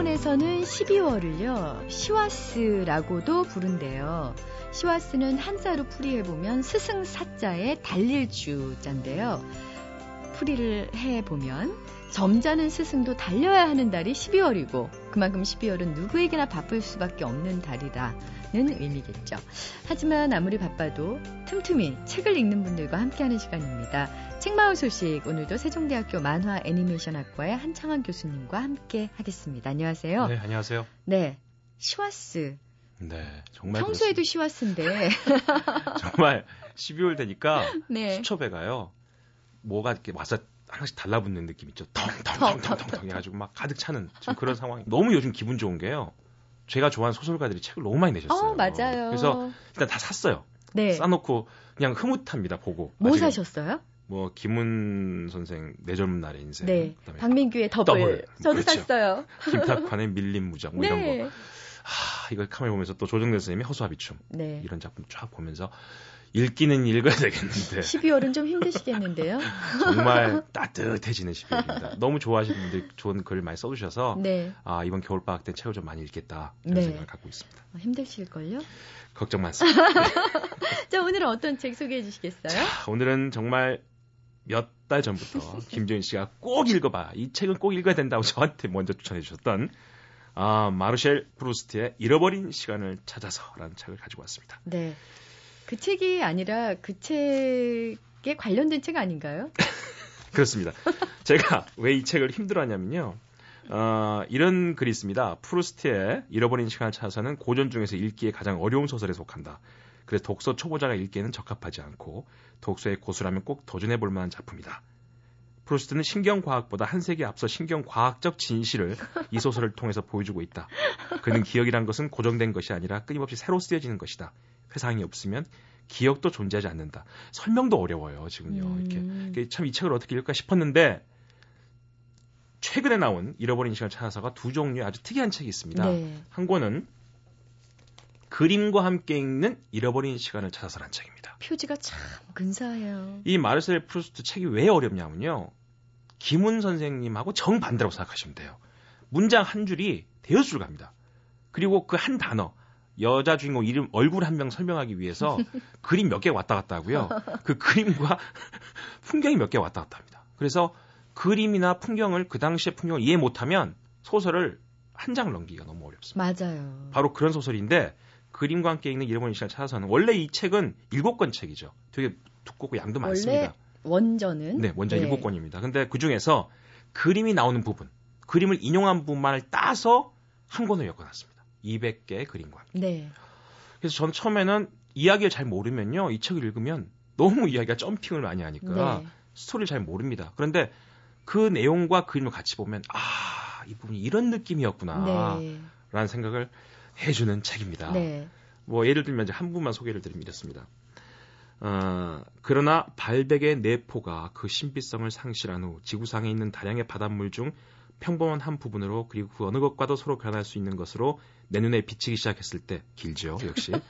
일본에서는 12월을요, 시와스라고도 부른대요. 시와스는 한자로 풀이해보면 스승 사자의 달릴 주자인데요. 풀이를 해보면 점잖은 스승도 달려야 하는 달이 12월이고 그만큼 12월은 누구에게나 바쁠 수밖에 없는 달이라는 의미겠죠. 하지만 아무리 바빠도 틈틈이 책을 읽는 분들과 함께하는 시간입니다. 책마을 소식 오늘도 세종대학교 만화 애니메이션 학과의 한창환 교수님과 함께 하겠습니다. 안녕하세요. 네, 안녕하세요. 네, 師走. 네, 정말 평소에도 師走인데 정말 12월 되니까 네. 수첩에 가요. 뭐가 이렇게 와서 하나씩 달라붙는 느낌 있죠. 텅텅텅텅텅텅 해가지고 막 가득 차는 지금 그런 상황이 너무 요즘 기분 좋은 게요. 제가 좋아하는 소설가들이 책을 너무 많이 내셨어요. 어, 맞아요. 그래서 일단 다 샀어요. 네. 쌓아놓고 그냥 흐뭇합니다. 보고. 뭐 아직은 사셨어요? 뭐 김훈 선생 내 젊은 날의 인생. 네. 그다음에 박민규의 더블. 더블. 저도 그렇죠. 샀어요. 김탁환의 밀림 무장 뭐 이런 네. 거. 하, 이걸 카메라 보면서 또 조정래 선생님의 허수아비춤 네. 이런 작품 쫙 보면서 읽기는 읽어야 되겠는데 12월은 좀 힘드시겠는데요. 정말 따뜻해지는 12월입니다. 너무 좋아하시는 분들 좋은 글을 많이 써주셔서 네. 아 이번 겨울방학 때 책을 좀 많이 읽겠다 이런 네. 생각을 갖고 있습니다. 어, 힘드실걸요? 걱정 많습니다. 자, 오늘은 어떤 책 소개해 주시겠어요? 자, 오늘은 정말 몇 달 전부터 김정인 씨가 꼭 읽어봐 이 책은 꼭 읽어야 된다고 저한테 먼저 추천해 주셨던 아 마르셀 프루스트의 잃어버린 시간을 찾아서라는 책을 가지고 왔습니다. 네. 그 책이 아니라 그 책에 관련된 책 아닌가요? 그렇습니다. 제가 왜 이 책을 힘들어하냐면요. 어, 이런 글이 있습니다. 프루스트의 잃어버린 시간을 찾아서는 고전 중에서 읽기에 가장 어려운 소설에 속한다. 그래서 독서 초보자가 읽기에는 적합하지 않고 독서의 고수라면 꼭 도전해 볼 만한 작품이다. 프루스트는 신경과학보다 한 세기 앞서 신경과학적 진실을 이 소설을 통해서 보여주고 있다. 그는 기억이란 것은 고정된 것이 아니라 끊임없이 새로 쓰여지는 것이다. 회상이 없으면 기억도 존재하지 않는다. 설명도 어려워요, 지금요. 음. 이렇게 참 이 책을 어떻게 읽을까 싶었는데 최근에 나온 잃어버린 시간을 찾아서가 두 종류의 아주 특이한 책이 있습니다. 네. 한 권은 그림과 함께 읽는 잃어버린 시간을 찾아서란 책입니다. 표지가 참 근사해요. 이 마르셀 프루스트 책이 왜 어렵냐면요. 김훈 선생님하고 정반대라고 생각하시면 돼요. 문장 한 줄이 대여섯 줄 갑니다. 그리고 그 한 단어 여자 주인공 이름 얼굴 한 명 설명하기 위해서 그림 몇 개 왔다 갔다 하고요. 그 그림과 풍경이 몇 개 왔다 갔다 합니다. 그래서 그림이나 풍경을 그 당시의 풍경을 이해 못하면 소설을 한 장을 넘기기가 너무 어렵습니다. 맞아요. 바로 그런 소설인데 그림과 함께 읽는 잃어버린 시간을 찾아서는 원래 이 책은 일곱 권 책이죠. 되게 두껍고 양도 많습니다. 원전은 네, 원전 일곱 권입니다. 근데 그 중에서 그림이 나오는 부분, 그림을 인용한 부분만을 따서 한 권을 엮어놨습니다. 200개의 그림과. 네. 그래서 저는 처음에는 이야기를 잘 모르면요, 이 책을 읽으면 너무 이야기가 점핑을 많이 하니까 네. 스토리를 잘 모릅니다. 그런데 그 내용과 그림을 같이 보면 아, 이 부분이 이런 느낌이었구나. 네. 라는 생각을 해 주는 책입니다. 네. 뭐 예를 들면 이제 한 부분만 소개를 드리면 이렇습니다. 어, 그러나 발백의 내포가 그 신비성을 상실한 후 지구상에 있는 다량의 바닷물 중 평범한 한 부분으로 그리고 그 어느 것과도 서로 변할 수 있는 것으로 내 눈에 비치기 시작했을 때 길죠 역시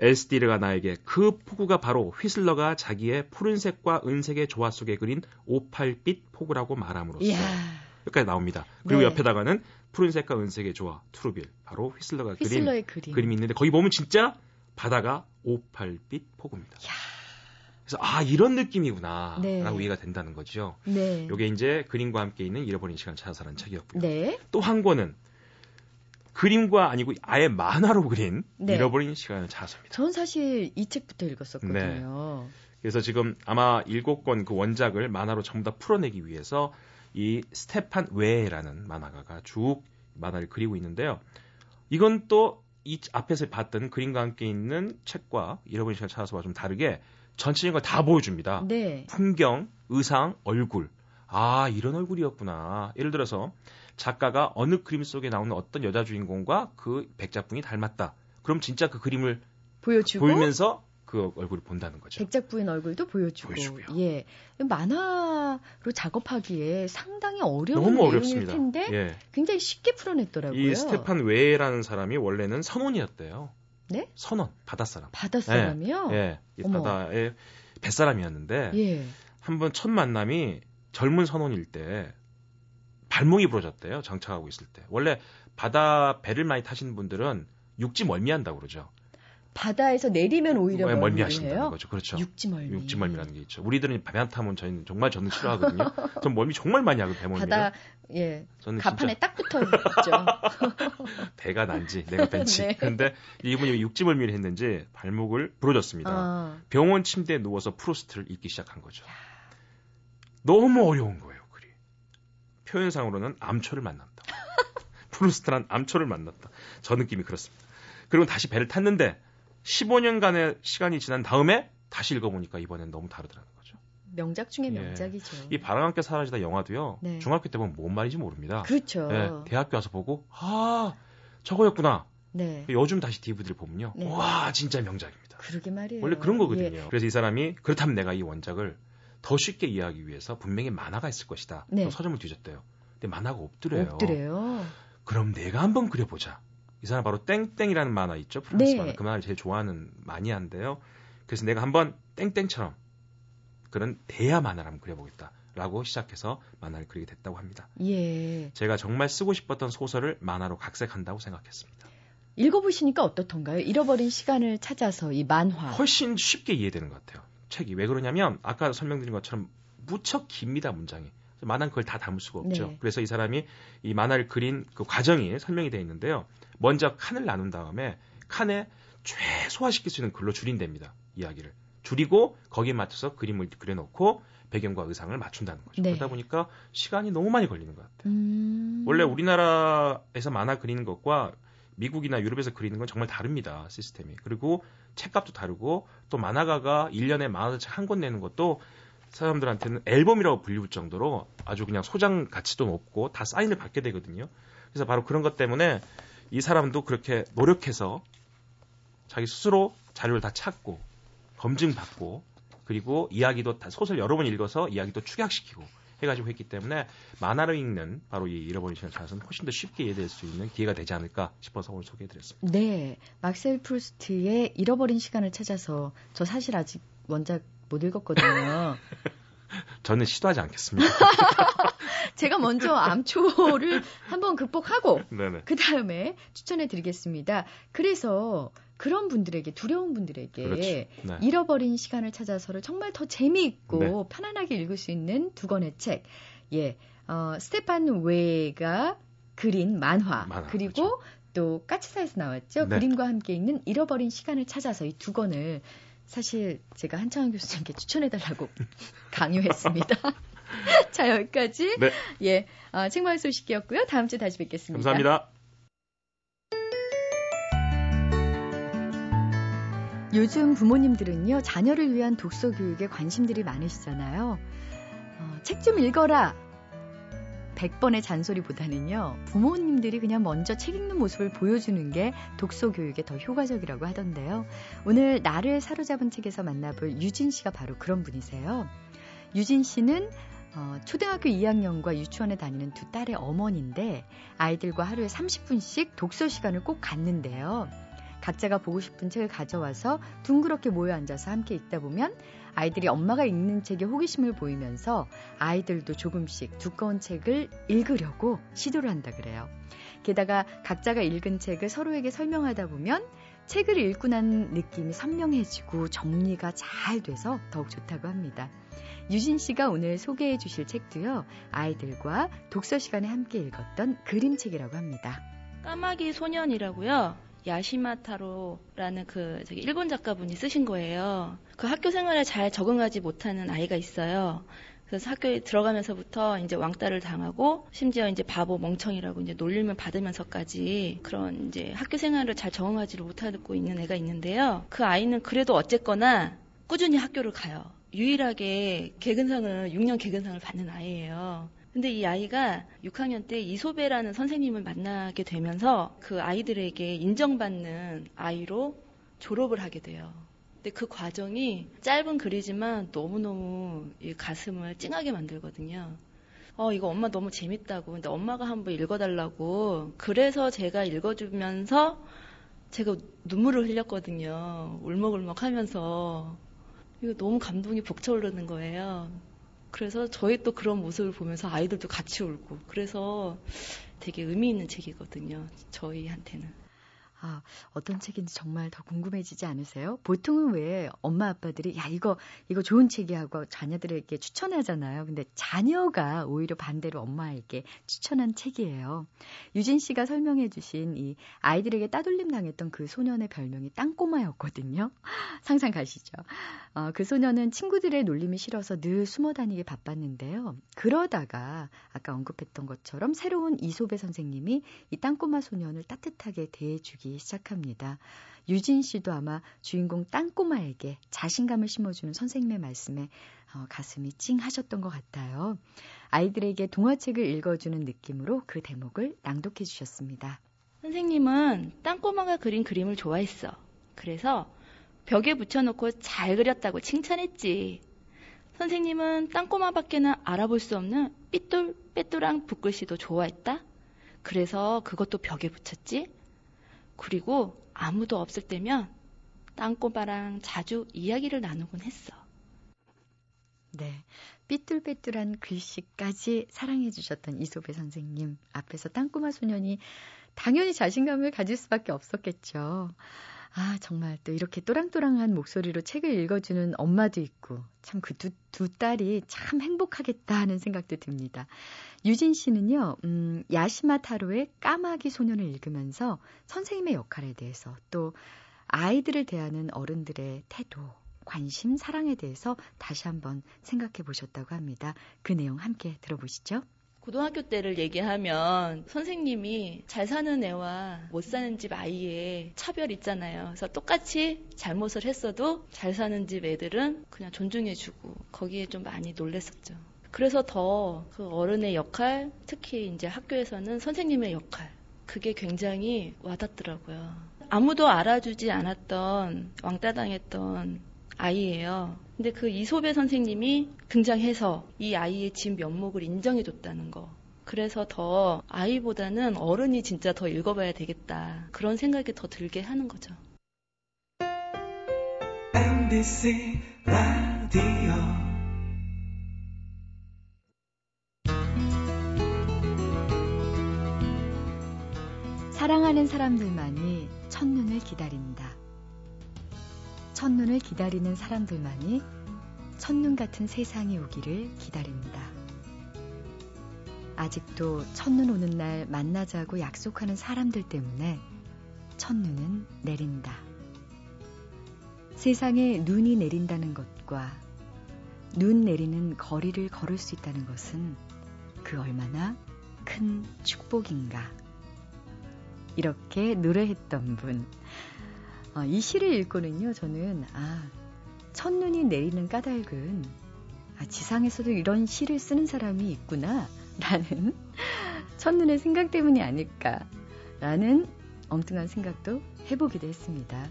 엘스티르가 나에게 그 폭우가 바로 휘슬러가 자기의 푸른색과 은색의 조화 속에 그린 오팔빛 폭우라고 말함으로써. 여기까지 나옵니다. 그리고 네. 옆에다가는 푸른색과 은색의 조화 투르빌 바로 휘슬러가 그린 휘슬러의 그림. 그림이 있는데 거기 보면 진짜 바다가 오팔빛 폭우입니다. 야. 그래서 아 이런 느낌이구나라고 네. 이해가 된다는 거죠. 네. 요게 이제 그림과 함께 있는 잃어버린 시간 찾아서라는 책이었고요. 네. 또한 권은 그림과 아니고 아예 만화로 그린 네. 잃어버린 시간을 찾아서입니다. 전 사실 이 책부터 읽었었거든요. 그래서 지금 아마 일곱 권 그 원작을 만화로 전부 다 풀어내기 위해서 이 스테판 웨라는 만화가가 쭉 만화를 그리고 있는데요. 이건 또 이 앞에서 봤던 그림과 함께 있는 책과 잃어버린 시간 찾아서와 좀 다르게 전체적인 걸 다 보여줍니다. 네. 풍경, 의상, 얼굴. 아, 이런 얼굴이었구나. 예를 들어서 작가가 어느 그림 속에 나오는 어떤 여자 주인공과 그 백작부인이 닮았다. 그럼 진짜 그 그림을 보여주고 보이면서 그 얼굴을 본다는 거죠. 백작부인 얼굴도 보여주고. 보여주고요. 예. 만화로 작업하기에 상당히 어려운 너무 어렵습니다. 텐데 예. 굉장히 쉽게 풀어냈더라고요. 이 스테판 웨라는 사람이 원래는 선원이었대요. 네? 선원, 바닷사람. 바닷사람이요? 예. 이 어머. 바다의 뱃사람이었는데 예. 한번 첫 만남이 젊은 선원일 때 발목이 부러졌대요. 정착하고 있을 때. 원래 바다 배를 많이 타시는 분들은 육지 멀미한다고 그러죠. 바다에서 내리면 오히려 멀미하신다는. 거죠. 그렇죠. 육지 멀미. 육지 멀미라는 게 있죠. 우리들은 배만 타면 저희는 정말 저는 싫어하거든요. 전 멀미 정말 많이 하고 배 멀미. 바다 예 저는 갑판에 진짜 딱 붙어 있죠. 배가 난지 내가 밴지. 네. 근데 이분이 육지 멀미를 했는지 발목을 부러졌습니다. 아, 병원 침대에 누워서 프루스트를 읽기 시작한 거죠. 너무 어려운 거예요, 글이. 표현상으로는 암초를 만났다. 프루스트란 암초를 만났다. 저 느낌이 그렇습니다. 그리고 다시 배를 탔는데 15년간의 시간이 지난 다음에 다시 읽어보니까 이번엔 너무 다르더라는 거죠. 명작 중에 예. 명작이죠. 이 바람 함께 사라지다 영화도요. 네. 중학교 때 보면 뭔 말인지 모릅니다. 그렇죠. 예, 대학교 와서 보고 아 저거였구나. 네. 요즘 다시 DVD를 보면요. 네. 와 진짜 명작입니다. 그러게 말이에요. 원래 그런 거거든요. 예. 그래서 이 사람이 그렇다면 내가 이 원작을 더 쉽게 이해하기 위해서 분명히 만화가 있을 것이다. 네. 또 서점을 뒤졌대요. 근데 만화가 없더래요. 없더래요. 그럼 내가 한번 그려보자. 이 사람 바로 땡땡이라는 만화 있죠. 프랑스 네. 만화. 그 만화를 제일 좋아하는 마니아인데요. 그래서 내가 한번 땡땡처럼 그런 대야 만화를 한번 그려보겠다. 라고 시작해서 만화를 그리게 됐다고 합니다. 예. 제가 정말 쓰고 싶었던 소설을 만화로 각색한다고 생각했습니다. 읽어보시니까 어떻던가요? 잃어버린 시간을 찾아서 이 만화. 훨씬 쉽게 이해되는 것 같아요. 책이 왜 그러냐면 아까 설명드린 것처럼 무척 깁니다 문장이. 만화는 그걸 다 담을 수가 없죠. 네. 그래서 이 사람이 이 만화를 그린 그 과정이 설명이 되어 있는데요. 먼저 칸을 나눈 다음에 칸에 최소화시킬 수 있는 글로 줄인답니다. 이야기를 줄이고 거기에 맞춰서 그림을 그려놓고 배경과 의상을 맞춘다는 거죠. 네. 그러다 보니까 시간이 너무 많이 걸리는 것 같아요. 음. 원래 우리나라에서 만화 그리는 것과 미국이나 유럽에서 그리는 건 정말 다릅니다. 시스템이. 그리고 책값도 다르고 또 만화가가 1년에 만화 책 한 권 내는 것도 사람들한테는 앨범이라고 불릴 정도로 아주 그냥 소장 가치도 높고 다 사인을 받게 되거든요. 그래서 바로 그런 것 때문에 이 사람도 그렇게 노력해서 자기 스스로 자료를 다 찾고 검증받고 그리고 이야기도 다 소설 여러 번 읽어서 이야기도 축약시키고 해가지고 했기 때문에 만화를 읽는 바로 이 잃어버린 시간 찾아서는 훨씬 더 쉽게 이해될 수 있는 기회가 되지 않을까 싶어서 오늘 소개해드렸습니다. 네. 막셀 프루스트의 잃어버린 시간을 찾아서 저 사실 아직 원작 못 읽었거든요. 저는 시도하지 않겠습니다. 제가 먼저 암초를 한번 극복하고. 그 다음에 추천해 드리겠습니다. 그래서 그런 분들에게 두려운 분들에게 그렇죠. 네. 잃어버린 시간을 찾아서를 정말 더 재미있고 네. 편안하게 읽을 수 있는 두 권의 책. 예. 어, 스테판 웨가 그린 만화, 만화, 그리고 그렇죠. 또 까치사에서 나왔죠. 네. 그림과 함께 있는 잃어버린 시간을 찾아서 이 두 권을 사실 제가 한창원 교수님께 추천해달라고 강요했습니다. 자 여기까지 네. 예 어, 책마을 소식이었고요. 다음 주에 다시 뵙겠습니다. 감사합니다. 요즘 부모님들은요, 자녀를 위한 독서 교육에 관심들이 많으시잖아요. 어, 책좀 읽어라! 100번의 잔소리보다는요, 부모님들이 그냥 먼저 책 읽는 모습을 보여주는 게 독서 교육에 더 효과적이라고 하던데요. 오늘 나를 사로잡은 책에서 만나볼 유진 씨가 바로 그런 분이세요. 유진 씨는 어, 초등학교 2학년과 유치원에 다니는 두 딸의 어머니인데 아이들과 하루에 30분씩 독서 시간을 꼭 갖는데요. 각자가 보고 싶은 책을 가져와서 둥그렇게 모여 앉아서 함께 읽다 보면 아이들이 엄마가 읽는 책에 호기심을 보이면서 아이들도 조금씩 두꺼운 책을 읽으려고 시도를 한다 그래요. 게다가 각자가 읽은 책을 서로에게 설명하다 보면 책을 읽고 난 느낌이 선명해지고 정리가 잘 돼서 더욱 좋다고 합니다. 유진 씨가 오늘 소개해 주실 책도요, 아이들과 독서 시간에 함께 읽었던 그림책이라고 합니다. 까마귀 소년이라고요. 야시마타로라는 그 저기 일본 작가분이 쓰신 거예요. 그 학교 생활에 잘 적응하지 못하는 아이가 있어요. 그래서 학교에 들어가면서부터 이제 왕따를 당하고 심지어 이제 바보 멍청이라고 이제 놀림을 받으면서까지 그런 이제 학교 생활을 잘 적응하지를 못하고 있는 애가 있는데요. 그 아이는 그래도 어쨌거나 꾸준히 학교를 가요. 유일하게 개근상을 6년 개근상을 받는 아이예요. 근데 이 아이가 6학년 때 이소배라는 선생님을 만나게 되면서 그 아이들에게 인정받는 아이로 졸업을 하게 돼요. 근데 그 과정이 짧은 글이지만 너무너무 이 가슴을 찡하게 만들거든요. 어, 이거 엄마 너무 재밌다고. 근데 엄마가 한번 읽어달라고. 그래서 제가 읽어주면서 제가 눈물을 흘렸거든요. 울먹울먹 하면서. 이거 너무 감동이 벅차오르는 거예요. 그래서 저희 또 그런 모습을 보면서 아이들도 같이 울고 그래서 되게 의미 있는 책이거든요. 저희한테는. 아, 어떤 책인지 정말 더 궁금해지지 않으세요? 보통은 왜 엄마 아빠들이 야 이거 이거 좋은 책이 하고 자녀들에게 추천하잖아요. 근데 자녀가 오히려 반대로 엄마에게 추천한 책이에요. 유진 씨가 설명해 주신 이 아이들에게 따돌림 당했던 그 소년의 별명이 땅꼬마였거든요. 상상 가시죠. 어, 그 소년은 친구들의 놀림이 싫어서 늘 숨어 다니게 바빴는데요. 그러다가 아까 언급했던 것처럼 새로운 이소배 선생님이 이 땅꼬마 소년을 따뜻하게 대해주기 시작합니다. 유진 씨도 아마 주인공 땅꼬마에게 자신감을 심어주는 선생님의 말씀에 어, 가슴이 찡하셨던 것 같아요. 아이들에게 동화책을 읽어주는 느낌으로 그 대목을 낭독해 주셨습니다. 선생님은 땅꼬마가 그린 그림을 좋아했어. 그래서 벽에 붙여놓고 잘 그렸다고 칭찬했지. 선생님은 땅꼬마밖에는 알아볼 수 없는 삐뚤 빼뚤한 붓글씨도 좋아했다. 그래서 그것도 벽에 붙였지. 그리고 아무도 없을 때면 땅꼬마랑 자주 이야기를 나누곤 했어. 네. 삐뚤빼뚤한 글씨까지 사랑해 주셨던 이소배 선생님 앞에서 땅꼬마 소년이 당연히 자신감을 가질 수밖에 없었겠죠. 아, 정말 또 이렇게 또랑또랑한 목소리로 책을 읽어주는 엄마도 있고, 참 그 두, 두 딸이 참 행복하겠다 하는 생각도 듭니다. 유진 씨는요, 음, 야시마 타로의 까마귀 소년을 읽으면서 선생님의 역할에 대해서 또 아이들을 대하는 어른들의 태도, 관심, 사랑에 대해서 다시 한번 생각해 보셨다고 합니다. 그 내용 함께 들어보시죠. 고등학교 때를 얘기하면 선생님이 잘 사는 애와 못 사는 집 아이의 차별 있잖아요. 그래서 똑같이 잘못을 했어도 잘 사는 집 애들은 그냥 존중해주고 거기에 좀 많이 놀랬었죠. 그래서 더 그 어른의 역할, 특히 이제 학교에서는 선생님의 역할, 그게 굉장히 와닿더라고요. 아무도 알아주지 않았던 왕따당했던 아이예요. 근데 그 이소배 선생님이 등장해서 이 아이의 진 면목을 인정해줬다는 거. 그래서 더 아이보다는 어른이 진짜 더 읽어봐야 되겠다. 그런 생각이 더 들게 하는 거죠. MBC 라디오 사랑하는 사람들만이 첫눈을 기다린다. 첫눈을 기다리는 사람들만이 첫눈 같은 세상이 오기를 기다립니다. 아직도 첫눈 오는 날 만나자고 약속하는 사람들 때문에 첫눈은 내린다. 세상에 눈이 내린다는 것과 눈 내리는 거리를 걸을 수 있다는 것은 그 얼마나 큰 축복인가. 이렇게 노래했던 분. 어, 이 시를 읽고는요, 저는, 아, 첫눈이 내리는 까닭은, 아, 지상에서도 이런 시를 쓰는 사람이 있구나, 라는 첫눈의 생각 때문이 아닐까, 라는 엉뚱한 생각도 해보기도 했습니다.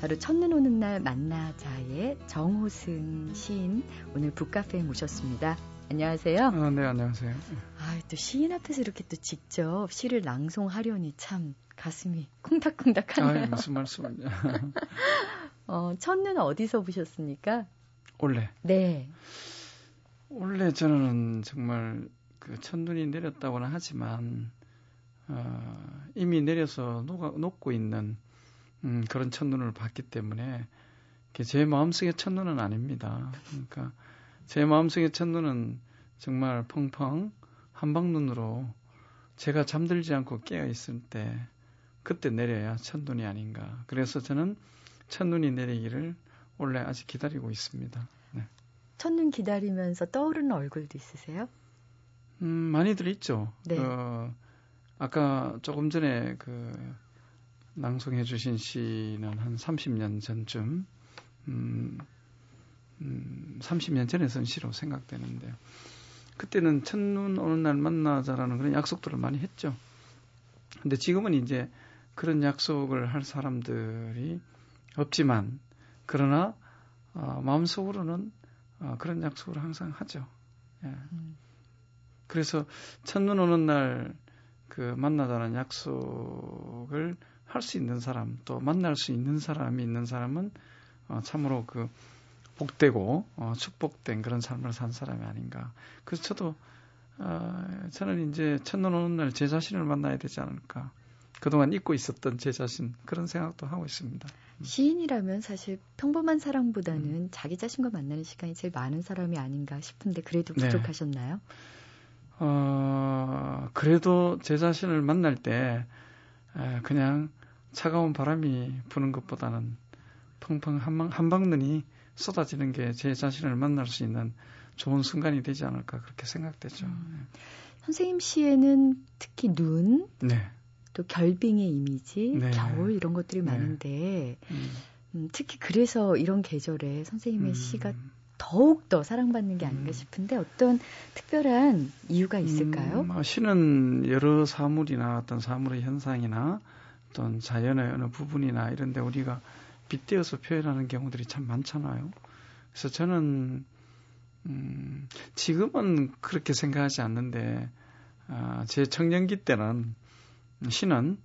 바로 첫눈 오는 날 만나자의 정호승 시인 오늘 북카페에 모셨습니다. 안녕하세요. 아, 네, 안녕하세요. 아, 또 시인 앞에서 이렇게 또 직접 시를 낭송하려니 참 가슴이 콩닥콩닥하네요. 아, 무슨 말씀이냐. 어, 첫눈 어디서 보셨습니까? 원래. 네. 원래 저는 정말 그 첫눈이 내렸다고는 하지만 어, 이미 내려서 녹아, 녹고 있는 음, 그런 첫눈을 봤기 때문에 제 마음속의 첫눈은 아닙니다. 그러니까 제 마음속의 첫눈은 정말 펑펑 한방눈으로 제가 잠들지 않고 깨어 있을 때 그때 내려야 첫눈이 아닌가. 그래서 저는 첫눈이 내리기를 원래 아직 기다리고 있습니다. 네. 첫눈 기다리면서 떠오르는 얼굴도 있으세요? 음, 많이들 있죠. 네. 어, 아까 조금 전에 그 낭송해 주신 시는 한 30년 전쯤, 음, 음, 30년 전에 쓴 시로 생각되는데요. 그때는 첫눈 오는 날 만나자라는 그런 약속들을 많이 했죠. 근데 지금은 이제 그런 약속을 할 사람들이 없지만 그러나 어, 마음속으로는 어, 그런 약속을 항상 하죠. 예. 음. 그래서 첫눈 오는 날 그 만나자는 약속을 할 수 있는 사람 또 만날 수 있는 사람이 있는 사람은 어, 참으로 그 복되고 어, 축복된 그런 삶을 산 사람이 아닌가. 그래서 저도 어, 저는 이제 첫눈 오는 날 제 자신을 만나야 되지 않을까. 그동안 잊고 있었던 제 자신 그런 생각도 하고 있습니다. 음. 시인이라면 사실 평범한 사람보다는 음. 자기 자신과 만나는 시간이 제일 많은 사람이 아닌가 싶은데 그래도 네. 부족하셨나요? 네. 어, 그래도 제 자신을 만날 때 에, 그냥 차가운 바람이 부는 것보다는 펑펑 한방, 한방눈이 쏟아지는 게 제 자신을 만날 수 있는 좋은 순간이 되지 않을까 그렇게 생각되죠. 음. 선생님 시에는 특히 눈, 네. 또 결빙의 이미지, 네. 겨울 이런 것들이 네. 많은데 음. 음, 특히 그래서 이런 계절에 선생님의 음. 시가 더욱 더 사랑받는 게 아닌가 음. 싶은데 어떤 특별한 이유가 있을까요? 음, 시는 여러 사물이나 어떤 사물의 현상이나 어떤 자연의 어느 부분이나 이런데 우리가 빗대어서 표현하는 경우들이 참 많잖아요. 그래서 저는 음, 지금은 그렇게 생각하지 않는데 아, 제 청년기 때는 시는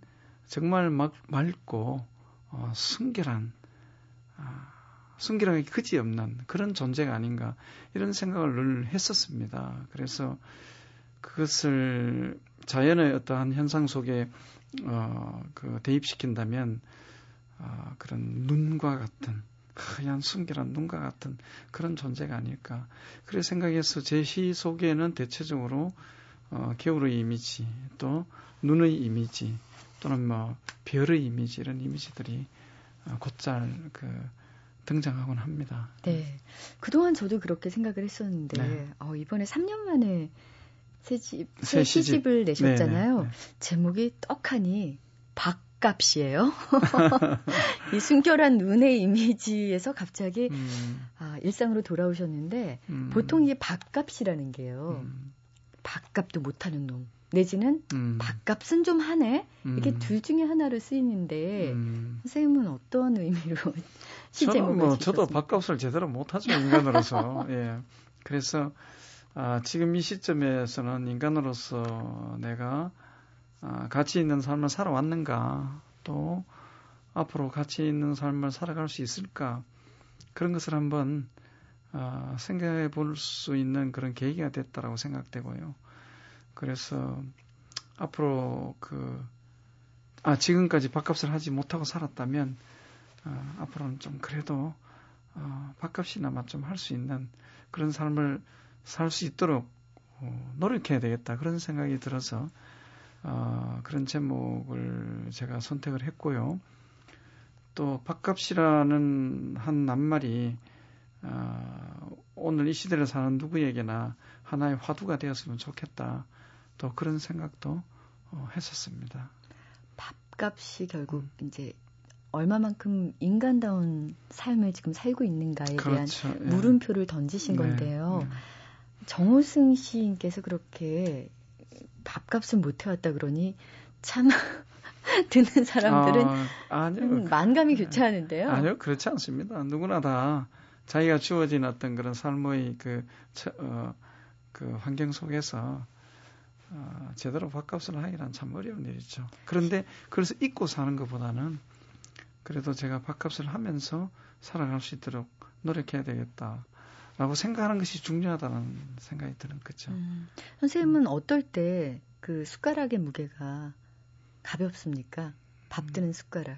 정말 막 맑고 어, 순결한 아, 순결하게 그지 없는 그런 존재가 아닌가 이런 생각을 늘 했었습니다. 그래서 그것을 자연의 어떠한 현상 속에 어, 그 대입시킨다면 어, 그런 눈과 같은 하얀 순결한 눈과 같은 그런 존재가 아닐까. 그래 생각해서 제 시 속에는 대체적으로 어, 겨울의 이미지, 또 눈의 이미지, 또는 뭐 별의 이미지 이런 이미지들이 어, 곧잘 그 등장하곤 합니다. 네. 그동안 저도 그렇게 생각을 했었는데 네. 어, 이번에 3년 만에 새 집, 새, 새 시집을 시집. 내셨잖아요. 네네. 네. 제목이 떡하니 밥값이에요. 이 순결한 눈의 이미지에서 갑자기 음. 아, 일상으로 돌아오셨는데 음. 보통 이게 밥값이라는 게요. 음. 밥값도 못하는 놈. 내지는 음. 밥값은 좀 하네. 이게 음. 둘 중에 하나로 쓰이는데 음. 선생님은 어떤 의미로 저는 뭐 저도 밥값을 제대로 못하죠 인간으로서. 예. 그래서 아, 지금 이 시점에서는 인간으로서 내가 아, 가치 있는 삶을 살아왔는가, 또 앞으로 가치 있는 삶을 살아갈 수 있을까 그런 것을 한번 아, 생각해 볼 수 있는 그런 계기가 됐다라고 생각되고요. 그래서 앞으로 그 아, 지금까지 밥값을 하지 못하고 살았다면 어, 앞으로는 좀 그래도 어, 밥값이나마 좀 할 수 있는 그런 삶을 살 수 있도록 어, 노력해야 되겠다 그런 생각이 들어서 어, 그런 제목을 제가 선택을 했고요. 또 밥값이라는 한 낱말이 어, 오늘 이 시대를 사는 누구에게나 하나의 화두가 되었으면 좋겠다. 또 그런 생각도 어, 했었습니다. 밥값이 결국 음. 이제 얼마만큼 인간다운 삶을 지금 살고 있는가에 그렇죠. 대한 예. 물음표를 던지신 네. 건데요. 네. 정호승 시인께서 그렇게 밥값은 못 해왔다 그러니 참 듣는 사람들은 아, 니요 음, 만감이 네. 교차하는데요. 아니요, 그렇지 않습니다. 누구나 다 자기가 주어진 어떤 그런 삶의 그, 어, 그 환경 속에서 어, 제대로 밥값을 하기란 참 어려운 일이죠. 그런데 그래서 잊고 사는 것보다는 그래도 제가 밥값을 하면서 살아갈 수 있도록 노력해야 되겠다 라고 생각하는 것이 중요하다는 생각이 드는 거죠. 음, 선생님은 어떨 때 그 숟가락의 무게가 가볍습니까? 밥 드는 숟가락.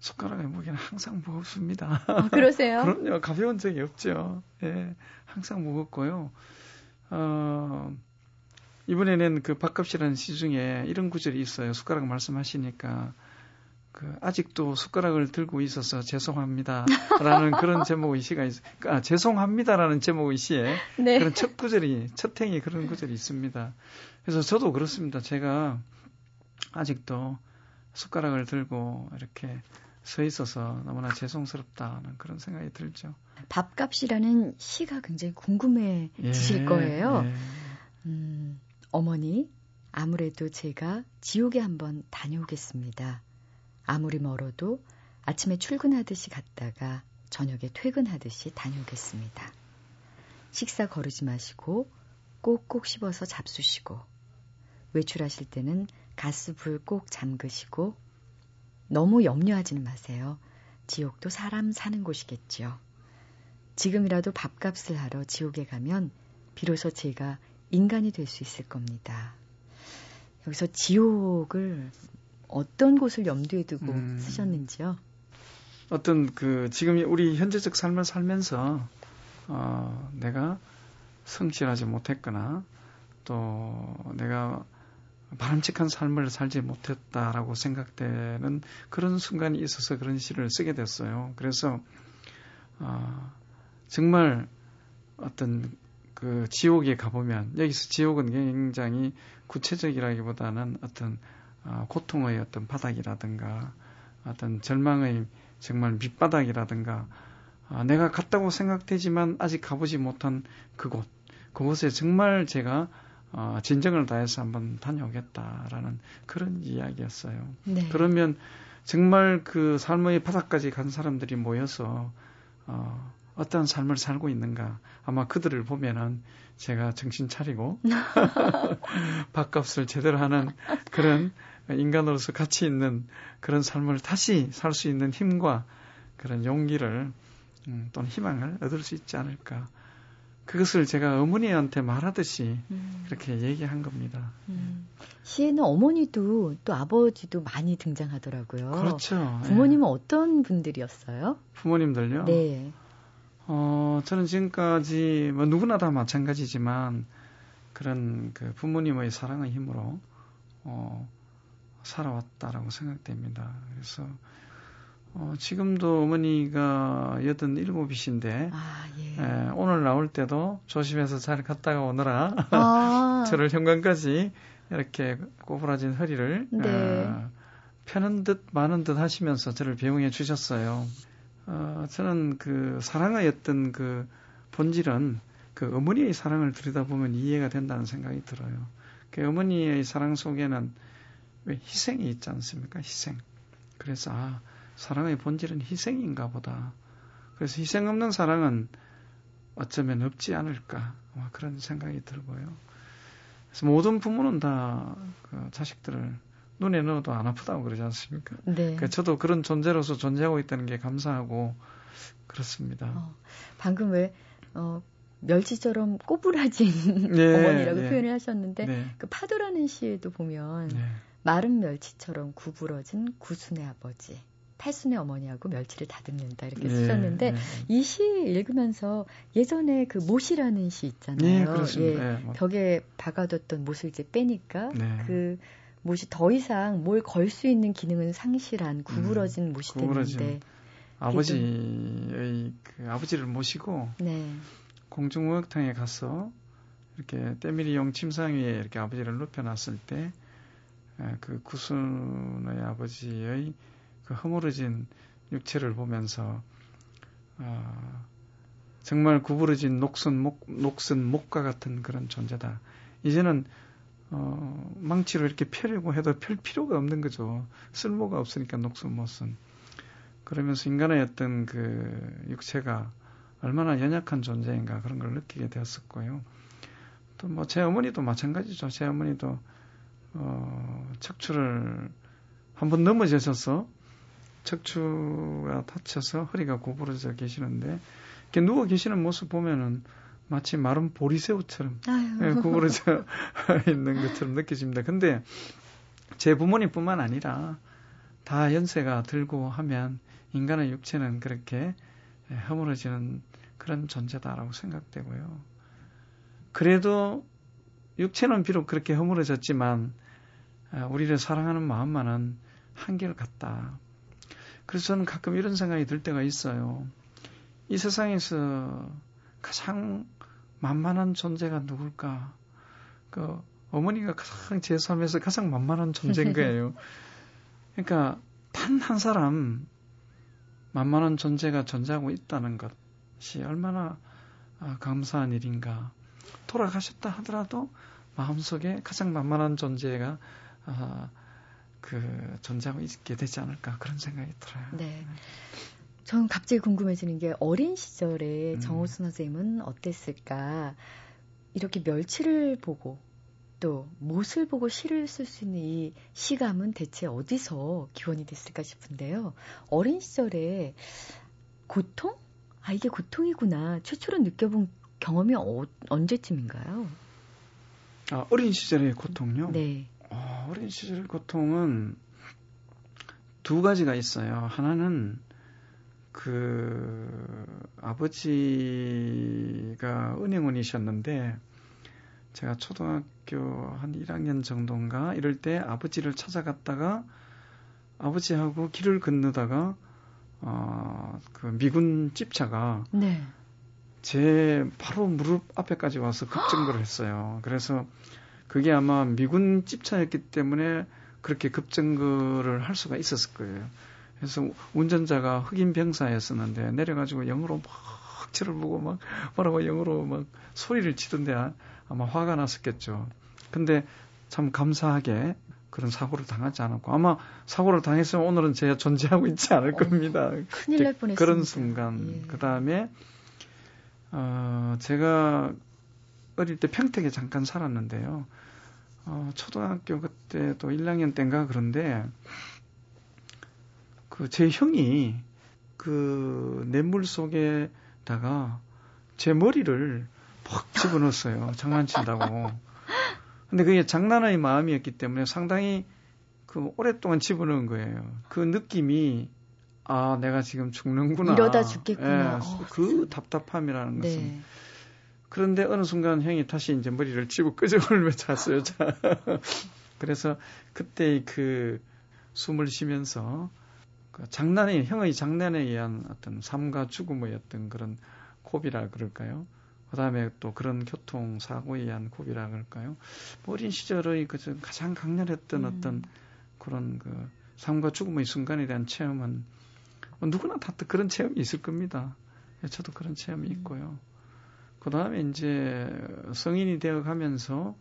숟가락의 무게는 항상 무겁습니다. 아, 그러세요? 그럼요. 가벼운 적이 없죠. 예, 항상 무겁고요. 어, 이번에는 그 밥값이라는 시 중에 이런 구절이 있어요. 숟가락 말씀하시니까. 그 아직도 숟가락을 들고 있어서 죄송합니다라는 그런 제목의 시가 있, 아 죄송합니다라는 제목의 시에 네. 그런 첫 구절이 첫 행이 그런 구절이 있습니다. 그래서 저도 그렇습니다. 제가 아직도 숟가락을 들고 이렇게 서 있어서 너무나 죄송스럽다는 그런 생각이 들죠. 밥값이라는 시가 굉장히 궁금해지실 예, 거예요. 예. 음, 어머니, 아무래도 제가 지옥에 한번 다녀오겠습니다. 아무리 멀어도 아침에 출근하듯이 갔다가 저녁에 퇴근하듯이 다녀오겠습니다. 식사 거르지 마시고 꼭꼭 씹어서 잡수시고 외출하실 때는 가스불 꼭 잠그시고 너무 염려하지는 마세요. 지옥도 사람 사는 곳이겠지요. 지금이라도 밥값을 하러 지옥에 가면 비로소 제가 인간이 될 수 있을 겁니다. 여기서 지옥을 어떤 곳을 염두에 두고 음. 쓰셨는지요? 어떤 그 지금 우리 현재적 삶을 살면서 어, 내가 성실하지 못했거나 또 내가 바람직한 삶을 살지 못했다라고 생각되는 그런 순간이 있어서 그런 시를 쓰게 됐어요. 그래서 어, 정말 어떤 그 지옥에 가보면 여기서 지옥은 굉장히 구체적이라기보다는 어떤 어, 고통의 어떤 바닥이라든가 어떤 절망의 정말 밑바닥이라든가 아, 내가 갔다고 생각되지만 아직 가보지 못한 그곳 그곳에 정말 제가 어, 진정을 다해서 한번 다녀오겠다라는 그런 이야기였어요. 네. 그러면 정말 그 삶의 바닥까지 간 사람들이 모여서 어, 어떠한 삶을 살고 있는가 아마 그들을 보면은 제가 정신 차리고 밥값을 제대로 하는 그런 인간으로서 가치 있는 그런 삶을 다시 살 수 있는 힘과 그런 용기를 음, 또는 희망을 얻을 수 있지 않을까. 그것을 제가 어머니한테 말하듯이 음, 그렇게 얘기한 겁니다. 음. 시에는 어머니도 또 아버지도 많이 등장하더라고요. 그렇죠. 부모님은 어떤 분들이었어요? 예. 부모님들요. 네. 어, 저는 지금까지 뭐 누구나 다 마찬가지지만 그런 그 부모님의 사랑의 힘으로 어, 살아왔다라고 생각됩니다. 그래서 어, 지금도 어머니가 여든 일곱이신데 아, 예. 에, 오늘 나올 때도 조심해서 잘 갔다가 오너라 아, 저를 현관까지 이렇게 꼬부라진 허리를 네. 어, 펴는 듯 마는 듯 하시면서 저를 배웅해 주셨어요. 어, 저는 그 어떤 그 본질은 그 어머니의 사랑을 들여다보면 이해가 된다는 생각이 들어요. 그 어머니의 사랑 속에는 왜 희생이 있지 않습니까? 희생. 그래서 아, 사랑의 본질은 희생인가 보다. 그래서 희생 없는 사랑은 어쩌면 없지 않을까. 그런 생각이 들고요. 그래서 모든 부모는 다 그 자식들을 눈에 넣어도 안 아프다고 그러지 않습니까? 네. 그러니까 저도 그런 존재로서 존재하고 있다는 게 감사하고 그렇습니다. 어, 방금 왜 어, 멸치처럼 꼬부라진 예, 어머니라고 예. 표현을 하셨는데 네. 그 파도라는 시에도 보면 네. 마른 멸치처럼 구부러진 구순의 아버지, 탈순의 어머니하고 멸치를 다듬는다 이렇게 예, 쓰셨는데 예. 이시 읽으면서 예전에 그 못이라는 시 있잖아요. 네, 그렇습니다. 예, 예, 뭐, 벽에 박아뒀던 못을 이제 빼니까 네. 그 못이 더 이상 뭘 걸 수 있는 기능은 상실한 구부러진 못이 음, 구부러진 됐는데 아버지의 그 아버지를 모시고 네. 공중목욕탕에 가서 이렇게 때밀이 용 침상 위에 이렇게 아버지를 눕혀놨을 때 그 구순의 아버지의 그 허물어진 육체를 보면서 어, 정말 구부러진 녹슨 목 녹슨 목과 같은 그런 존재다. 이제는 어, 망치로 이렇게 펴려고 해도 펼 필요가 없는 거죠. 쓸모가 없으니까 녹슨 못슨. 그러면서 인간의 어떤 그 육체가 얼마나 연약한 존재인가 그런 걸 느끼게 되었었고요. 또 뭐 제 어머니도 마찬가지죠. 제 어머니도 어, 척추를 한번 넘어지셔서 척추가 다쳐서 허리가 구부러져 계시는데 이렇게 누워 계시는 모습 보면은 마치 마른 보리새우처럼. 예, 구부러져 있는 것처럼 느껴집니다. 근데 제 부모님뿐만 아니라 다 연세가 들고 하면 인간의 육체는 그렇게 예, 허물어지는 그런 존재다라고 생각되고요. 그래도 육체는 비록 그렇게 허물어졌지만 아, 우리를 사랑하는 마음만은 한결 같다. 그래서 저는 가끔 이런 생각이 들 때가 있어요. 이 세상에서 가장 만만한 존재가 누굴까? 그 어머니가 가장 제 삶에서 가장 만만한 존재인 거예요. 그러니까 단 한 사람 만만한 존재가 존재하고 있다는 것이 얼마나 아, 감사한 일인가. 돌아가셨다 하더라도 마음속에 가장 만만한 존재가 아, 그 존재하고 있게 되지 않을까 그런 생각이 들어요. 네. 저는 갑자기 궁금해지는 게 어린 시절에 음. 정호순 선생님은 어땠을까? 이렇게 멸치를 보고 또 못을 보고 시를 쓸 수 있는 이 시감은 대체 어디서 기원이 됐을까 싶은데요. 어린 시절에 고통 아, 이게 고통이구나. 최초로 느껴본 경험이 어, 언제쯤인가요? 아, 어린 시절의 고통요? 네. 어, 어린 시절의 고통은 두 가지가 있어요. 하나는 그 아버지가 은행원이셨는데 제가 초등학교 한 1학년 정도인가 이럴 때 아버지를 찾아갔다가 아버지하고 길을 건너다가 어, 그 미군 집차가 네. 제 바로 무릎 앞에까지 와서 급정거를 했어요. 그래서 그게 아마 미군 집차였기 때문에 그렇게 급정거를 할 수가 있었을 거예요. 그래서 운전자가 흑인 병사였었는데 내려가지고 영어로 막 저를 보고 막 뭐라고 영어로 막 소리를 치던데 아마 화가 났었겠죠. 근데 참 감사하게 그런 사고를 당하지 않았고 아마 사고를 당했으면 오늘은 제가 존재하고 있지 않을 겁니다. 어, 큰일 날 뻔했습니다. 그런 순간 예. 그 다음에 어, 제가 어릴 때 평택에 잠깐 살았는데요. 어, 초등학교 그때 또 1학년 때인가 그런데 그 제 형이 그 냇물 속에다가 제 머리를 팍 집어넣었어요. 장난친다고. 근데 그게 장난의 마음이었기 때문에 상당히 그 오랫동안 집어넣은 거예요. 그 느낌이 아 내가 지금 죽는구나. 이러다 죽겠구나. 예, 어, 그 답답함이라는 것은. 네. 그런데 어느 순간 형이 다시 이제 머리를 치고 끄적을 잤어요. 자. 그래서 그때 그 숨을 쉬면서 그 장난이 형의 장난에 의한 어떤 삶과 죽음의 어떤 그런 고비라 그럴까요? 그 다음에 또 그런 교통 사고에 의한 고비라 그럴까요? 뭐 어린 시절의 그 가장 강렬했던 음. 어떤 그런 그 삶과 죽음의 순간에 대한 체험은 뭐 누구나 다또 그런 체험이 있을 겁니다. 예, 저도 그런 체험이 음. 있고요. 그 다음에 이제 성인이 되어 가면서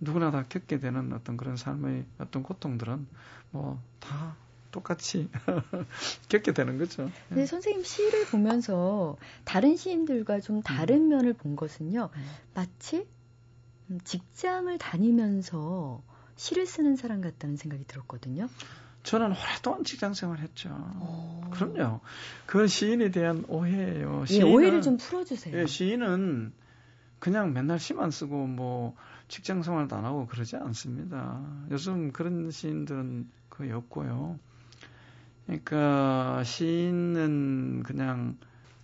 누구나 다 겪게 되는 어떤 그런 삶의 어떤 고통들은 뭐 다 똑같이 겪게 되는 거죠. 근데 선생님 시를 보면서 다른 시인들과 좀 다른 면을 본 것은요. 음. 마치 음, 직장을 다니면서 시를 쓰는 사람 같다는 생각이 들었거든요. 저는 오랫동안 직장 생활했죠. 어. 그럼요. 그건 시인에 대한 오해예요. 예, 시인은, 오해를 좀 풀어주세요. 예, 시인은 그냥 맨날 시만 쓰고 뭐 직장 생활도 안 하고 그러지 않습니다. 요즘 그런 시인들은 거의 없고요. 그러니까 시인은 그냥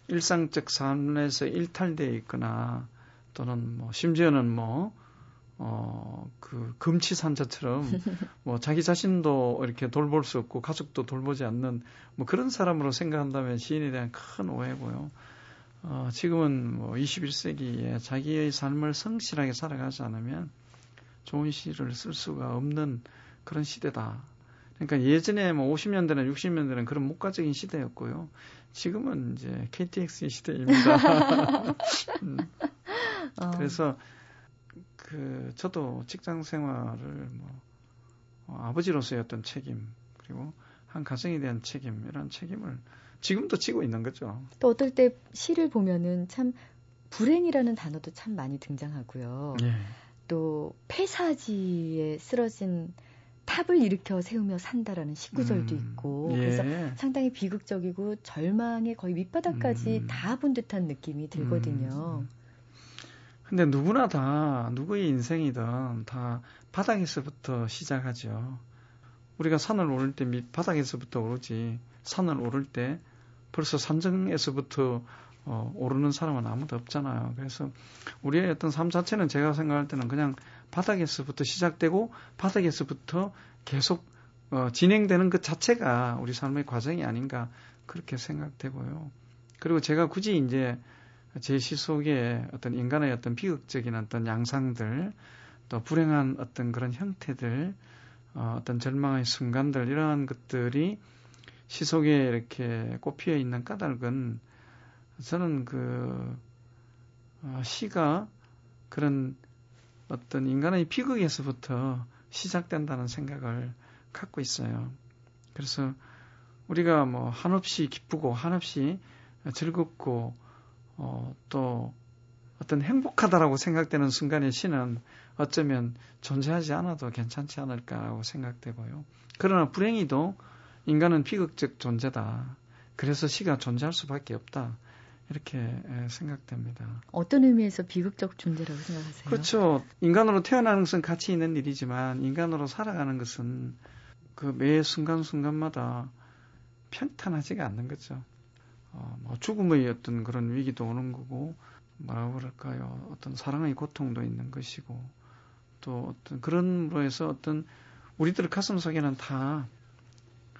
일상적 삶에서 일탈돼 있거나 또는 뭐 심지어는 뭐 어, 그 금치산자처럼 뭐 자기 자신도 이렇게 돌볼 수 없고 가족도 돌보지 않는 뭐 그런 사람으로 생각한다면 시인에 대한 큰 오해고요. 어, 지금은 뭐 21세기에 자기의 삶을 성실하게 살아가지 않으면 좋은 시를 쓸 수가 없는 그런 시대다. 그러니까 예전에 뭐 50년대나 60년대는 그런 목가적인 시대였고요. 지금은 이제 KTX의 시대입니다. 음, 어, 그래서 그 저도 직장 생활을 뭐 어, 아버지로서의 어떤 책임 그리고 한 가정에 대한 책임 이런 책임을 지금도 지고 있는 거죠. 또 어떨 때 시를 보면은 참 불행이라는 단어도 참 많이 등장하고요. 예. 또 폐사지에 쓰러진 탑을 일으켜 세우며 산다라는 시구절도 음, 있고 예. 그래서 상당히 비극적이고 절망의 거의 밑바닥까지 음. 다 본 듯한 느낌이 들거든요. 음. 근데 누구나 다 누구의 인생이든 다 바닥에서부터 시작하죠. 우리가 산을 오를 때 밑바닥에서부터 오르지 산을 오를 때 벌써 산정에서부터 어, 오르는 사람은 아무도 없잖아요. 그래서 우리의 어떤 삶 자체는 제가 생각할 때는 그냥 바닥에서부터 시작되고 바닥에서부터 계속 어, 진행되는 것 자체가 우리 삶의 과정이 아닌가 그렇게 생각되고요. 그리고 제가 굳이 이제 제시 속에 어떤 인간의 어떤 비극적인 어떤 양상들, 또 불행한 어떤 그런 형태들, 어, 어떤 절망의 순간들 이러한 것들이 시 속에 이렇게 꼽혀 있는 까닭은 저는 그 어, 시가 그런 어떤 인간의 비극에서부터 시작된다는 생각을 갖고 있어요. 그래서 우리가 뭐 한없이 기쁘고 한없이 즐겁고 어, 또 어떤 행복하다라고 생각되는 순간의 시는 어쩌면 존재하지 않아도 괜찮지 않을까라고 생각되고요. 그러나 불행히도 인간은 비극적 존재다. 그래서 시가 존재할 수밖에 없다. 이렇게 예, 생각됩니다. 어떤 의미에서 비극적 존재라고 생각하세요? 그렇죠. 인간으로 태어나는 것은 가치 있는 일이지만 인간으로 살아가는 것은 그 매 순간순간마다 평탄하지가 않는 거죠. 어, 뭐 죽음의 어떤 그런 위기도 오는 거고 뭐라고 그럴까요? 어떤 사랑의 고통도 있는 것이고 또 어떤 그런으로 해서 어떤 우리들 가슴 속에는 다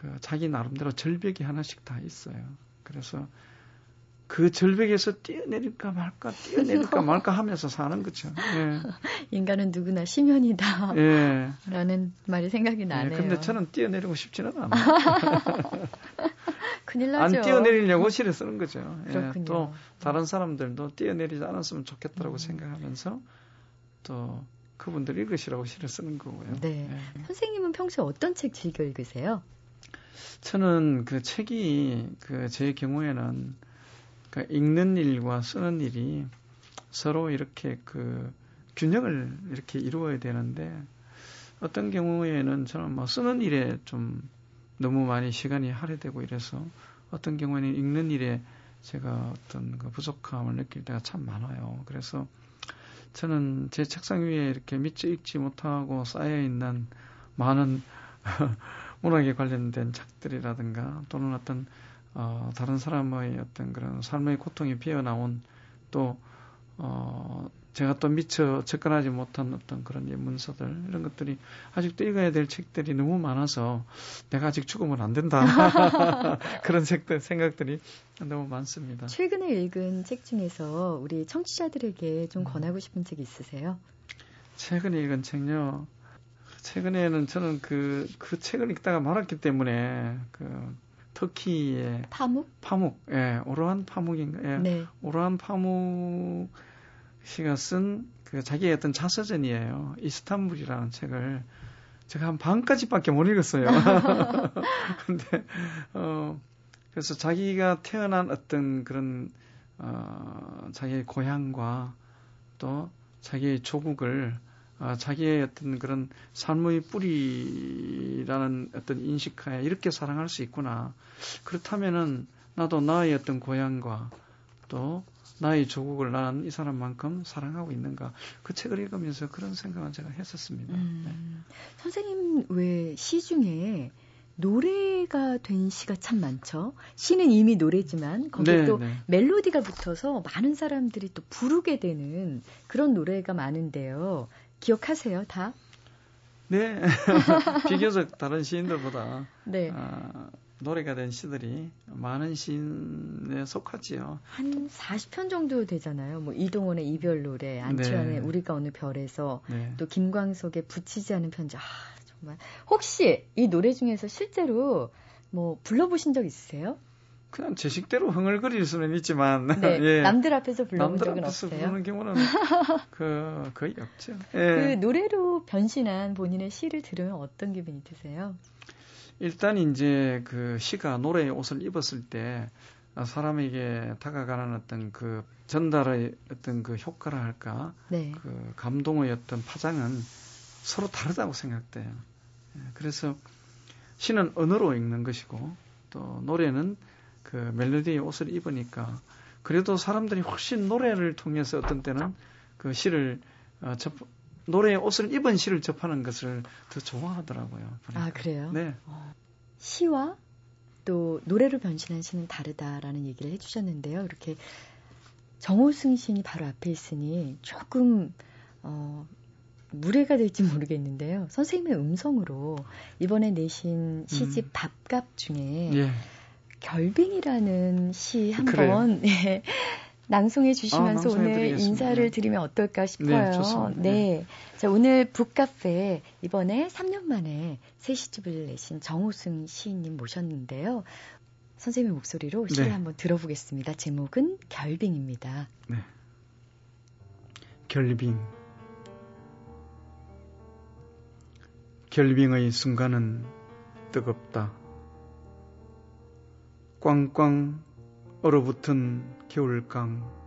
그 자기 나름대로 절벽이 하나씩 다 있어요. 그래서 그 절벽에서 뛰어내릴까 말까 뛰어내릴까 말까 하면서 사는 거죠. 예. 인간은 누구나 심연이다. 예. 라는 말이 생각이 나네요. 예, 근데 저는 뛰어내리고 싶지는 않아요. 큰일 나죠. 안 뛰어내리려고 시를 쓰는 거죠. 예, 또 다른 사람들도 뛰어내리지 않았으면 좋겠다라고 음. 생각하면서 또 그분들 읽으시라고 시를 쓰는 거고요. 네. 예. 선생님은 평소에 어떤 책 즐겨 읽으세요? 저는 그 책이 그 제 경우에는 그 읽는 일과 쓰는 일이 서로 이렇게 그 균형을 이렇게 이루어야 되는데 어떤 경우에는 저는 뭐 쓰는 일에 좀 너무 많이 시간이 할애되고 이래서 어떤 경우에는 읽는 일에 제가 어떤 그 부족함을 느낄 때가 참 많아요. 그래서 저는 제 책상 위에 이렇게 미처 읽지 못하고 쌓여 있는 많은 문학에 관련된 책들이라든가 또는 어떤 어, 다른 사람의 어떤 그런 삶의 고통이 피어나온 또 어, 제가 또 미처 접근하지 못한 어떤 그런 예, 문서들 이런 것들이 아직도 읽어야 될 책들이 너무 많아서 내가 아직 죽으면 안 된다 그런 책들 생각들이 너무 많습니다. 최근에 읽은 책 중에서 우리 청취자들에게 좀 음. 권하고 싶은 책 있으세요? 최근에 읽은 책요. 최근에는 저는 그, 그 책을 읽다가 말았기 때문에 그 터키의 파묵? 파묵, 예, 오로한 파묵인가, 예, 네. 오로한 파묵 씨가 쓴 그 자기의 어떤 자서전이에요. 이스탄불이라는 책을 제가 한 반까지밖에 못 읽었어요. 근데 어 그래서 자기가 태어난 어떤 그런 어 자기의 고향과 또 자기의 조국을 아, 자기의 어떤 그런 삶의 뿌리라는 어떤 인식하에 이렇게 사랑할 수 있구나. 그렇다면은 나도 나의 어떤 고향과 또 나의 조국을 나는 이 사람만큼 사랑하고 있는가. 그 책을 읽으면서 그런 생각을 제가 했었습니다. 네. 음, 선생님 왜 시 중에 노래가 된 시가 참 많죠. 시는 이미 노래지만 거기에 네, 또 네. 멜로디가 붙어서 많은 사람들이 또 부르게 되는 그런 노래가 많은데요. 기억하세요, 다? 네. 비교적 다른 시인들보다 네. 아, 노래가 된 시들이 많은 시인에 속하지요. 한 40편 정도 되잖아요. 뭐 이동원의 이별 노래, 안치환의 네. 우리가 어느 별에서 네. 또 김광석의 붙이지 않은 편지. 아, 정말. 혹시 이 노래 중에서 실제로 뭐 불러보신 적 있으세요? 그냥 제 식대로 흥얼거릴 수는 있지만 네. 예. 남들 앞에서 불러본 남들 적은 앞에서 없어요. 부르는 경우는 그 거의 없죠. 그 예. 노래로 변신한 본인의 시를 들으면 어떤 기분이 드세요? 일단 이제 그 시가 노래의 옷을 입었을 때 사람에게 다가가는 어떤 그 전달의 어떤 그 효과라 할까 네. 그 감동의 어떤 파장은 서로 다르다고 생각돼요. 예, 그래서 시는 언어로 읽는 것이고 또 노래는 그 멜로디의 옷을 입으니까 그래도 사람들이 훨씬 노래를 통해서 어떤 때는 그 시를 어, 접, 노래의 옷을 입은 시를 접하는 것을 더 좋아하더라고요. 보니까. 아, 그래요? 네. 시와 또 노래로 변신한 시는 다르다라는 얘기를 해주셨는데요. 이렇게 정호승 시인이 바로 앞에 있으니 조금 어, 무례가 될지 모르겠는데요. 선생님의 음성으로 이번에 내신 시집 음. 밥값 중에 예. 결빙이라는 시. 한번 네, 낭송해 주시면서 아, 오늘. 인사를 네. 드리면 어떨까 싶어요. 네, 좋습니다. 네. 자, 오늘 북카페 이번에 3년 만에 새 시집을 내신 정호승 시인님 모셨는데요. 선생님의 목소리로 시를 네. 한번 들어보겠습니다. 제목은 결빙입니다. 결빙. 결빙의 순간은 뜨겁다. 꽝꽝 얼어붙은 겨울강.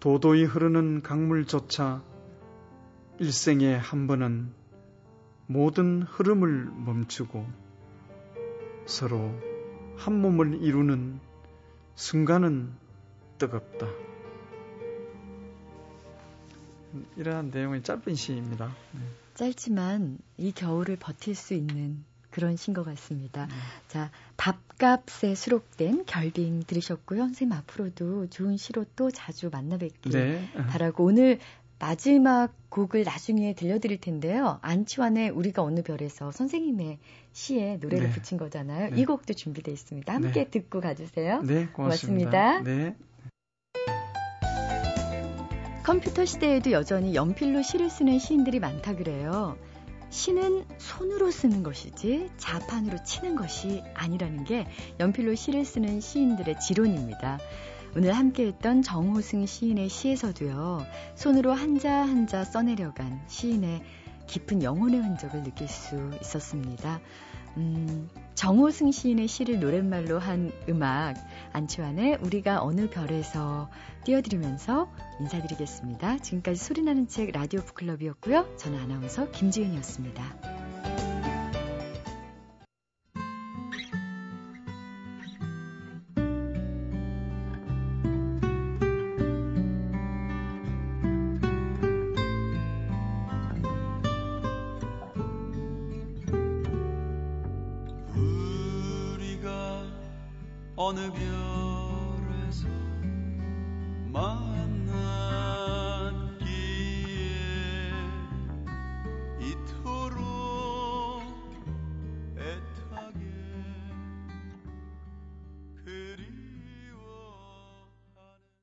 도도히 흐르는 강물조차 일생에 한 번은 모든 흐름을 멈추고 서로 한 몸을 이루는 순간은 뜨겁다. 이러한 내용의 짧은 시입니다. 네. 짧지만 이 겨울을 버틸 수 있는 그런 시인 것 같습니다. 네. 자, 밥값에 수록된 결빙 들으셨고요. 선생님 앞으로도 좋은 시로 또 자주 만나 뵙길 네. 바라고 오늘 마지막 곡을 나중에 들려드릴 텐데요. 안치환의 우리가 어느 별에서 선생님의 시에 노래를 네. 붙인 거잖아요. 네. 이 곡도 준비되어 있습니다. 함께 네. 듣고 가주세요. 네, 고맙습니다. 고맙습니다. 네. 컴퓨터 시대에도 여전히 연필로 시를 쓰는 시인들이 많다 그래요. 시는 손으로 쓰는 것이지 자판으로 치는 것이 아니라는 게 연필로 시를 쓰는 시인들의 지론입니다. 오늘 함께했던 정호승 시인의 시에서도요, 손으로 한자 한자 써내려간 시인의 깊은 영혼의 흔적을 느낄 수 있었습니다. 음, 정호승 시인의 시를 노랫말로 한 음악, 안치환의 우리가 어느 별에서 띄워드리면서 인사드리겠습니다. 지금까지 소리나는 책 라디오 북클럽이었고요. 저는 아나운서 김지은이었습니다.